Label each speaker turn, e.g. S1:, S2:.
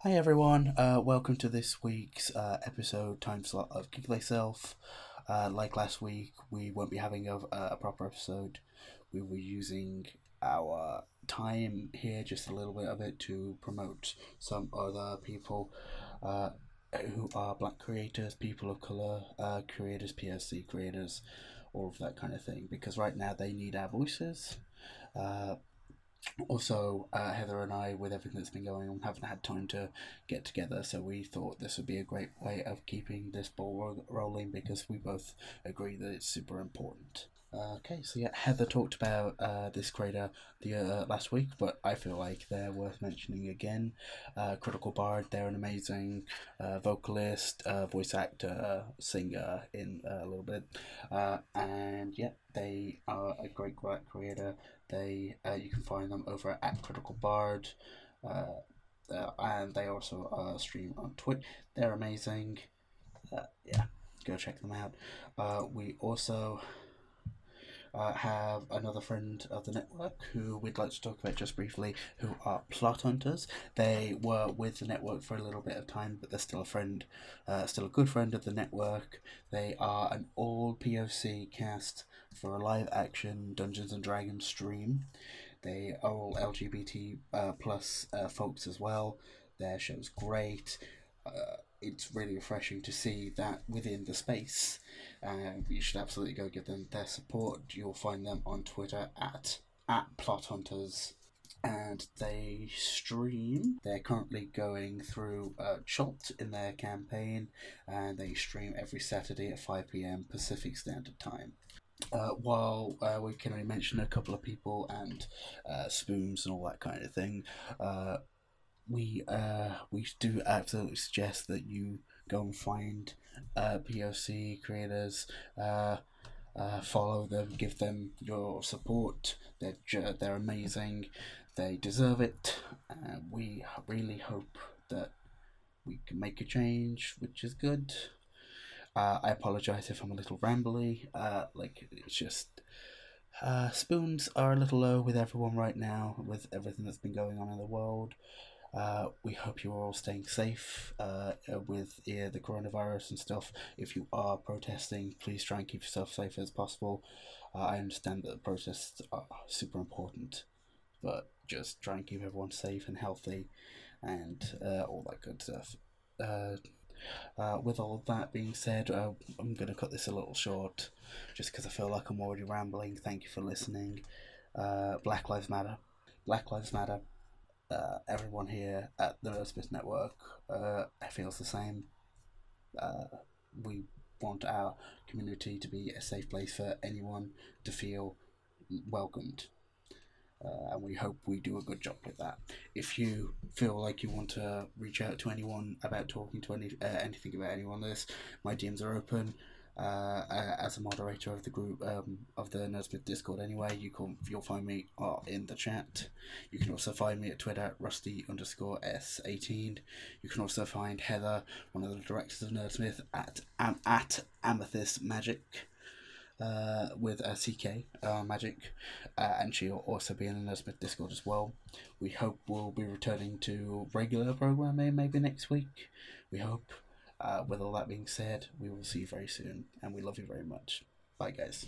S1: Hi everyone, uh, welcome to this week's uh, episode time slot of Kick Thyself. Uh, like last week, we won't be having a, a proper episode. We were using our time here, just a little bit of it, to promote some other people uh, who are black creators, people of colour, uh, creators, PSC creators, all of that kind of thing. Because right now they need our voices. Uh, also, uh, Heather and I, with everything that's been going on, haven't had time to get together, so we thought this would be a great way of keeping this ball ro- rolling because we both agree that it's super important. Uh, okay, so yeah, Heather talked about uh, this creator the uh, last week, but I feel like they're worth mentioning again. Uh, Critical Bard, they're an amazing uh, vocalist, voice actor, singer in a little bit, and yeah, they are a great, great creator. They uh, you can find them over at Critical Bard, uh, uh, and they also uh, stream on Twitch. They're amazing. Uh, yeah, go check them out. Uh, we also have another friend of the network who we'd like to talk about just briefly, who are Plot Hunters. They were with the network for a little bit of time, but they're still a friend, still a good friend of the network. They are an all POC cast for a live action Dungeons and Dragons stream. They are all LGBT uh, plus uh, folks as well. Their show's great. Uh, it's really refreshing to see that within the space. Uh, you should absolutely go give them their support. You'll find them on Twitter at at Plot Hunters. And they stream. They're currently going through uh, Chult in their campaign, and they stream every Saturday at 5 pm Pacific Standard Time. Uh, while uh, we can only mention a couple of people and uh, spoons and all that kind of thing, uh, we uh, we do absolutely suggest that you go and find uh, POC creators, uh, uh, follow them, give them your support. They're they're amazing. They deserve it. We really hope that we can make a change, which is good. Uh, I apologize if I'm a little rambly. Uh, like it's just uh, spoons are a little low with everyone right now, with everything that's been going on in the world. Uh, we hope you're all staying safe uh, uh, with uh, the coronavirus and stuff. If you are protesting, please try and keep yourself safe as possible. Uh, I understand that protests are super important, but just try and keep everyone safe and healthy and uh, all that good stuff. Uh, with all that being said, uh, I'm going to cut this a little short just because I feel like I'm already rambling. Thank you for listening. Uh, Black Lives Matter. Black Lives Matter uh, everyone here at the Nerdsmith Network uh, feels the same. Uh, we want our community to be a safe place for anyone to feel welcomed. Uh, and we hope we do a good job with that. If you feel like you want to reach out to anyone about talking to any uh, anything about anyone this, my DMs are open uh, as a moderator of the group um, of the Nerdsmith Discord. Anyway, you can you'll find me uh, in the chat. You can also find me at Twitter rusty underscore s eighteen. You can also find Heather, one of the directors of Nerdsmith, at um, at Amethyst Magick. Uh, with a CK uh, Magick, uh, and she'll also be in the Nerdsmith Discord as well. We hope we'll be returning to regular programming maybe next week. We hope. Uh, with all that being said, we will see you very soon, and we love you very much. Bye, guys.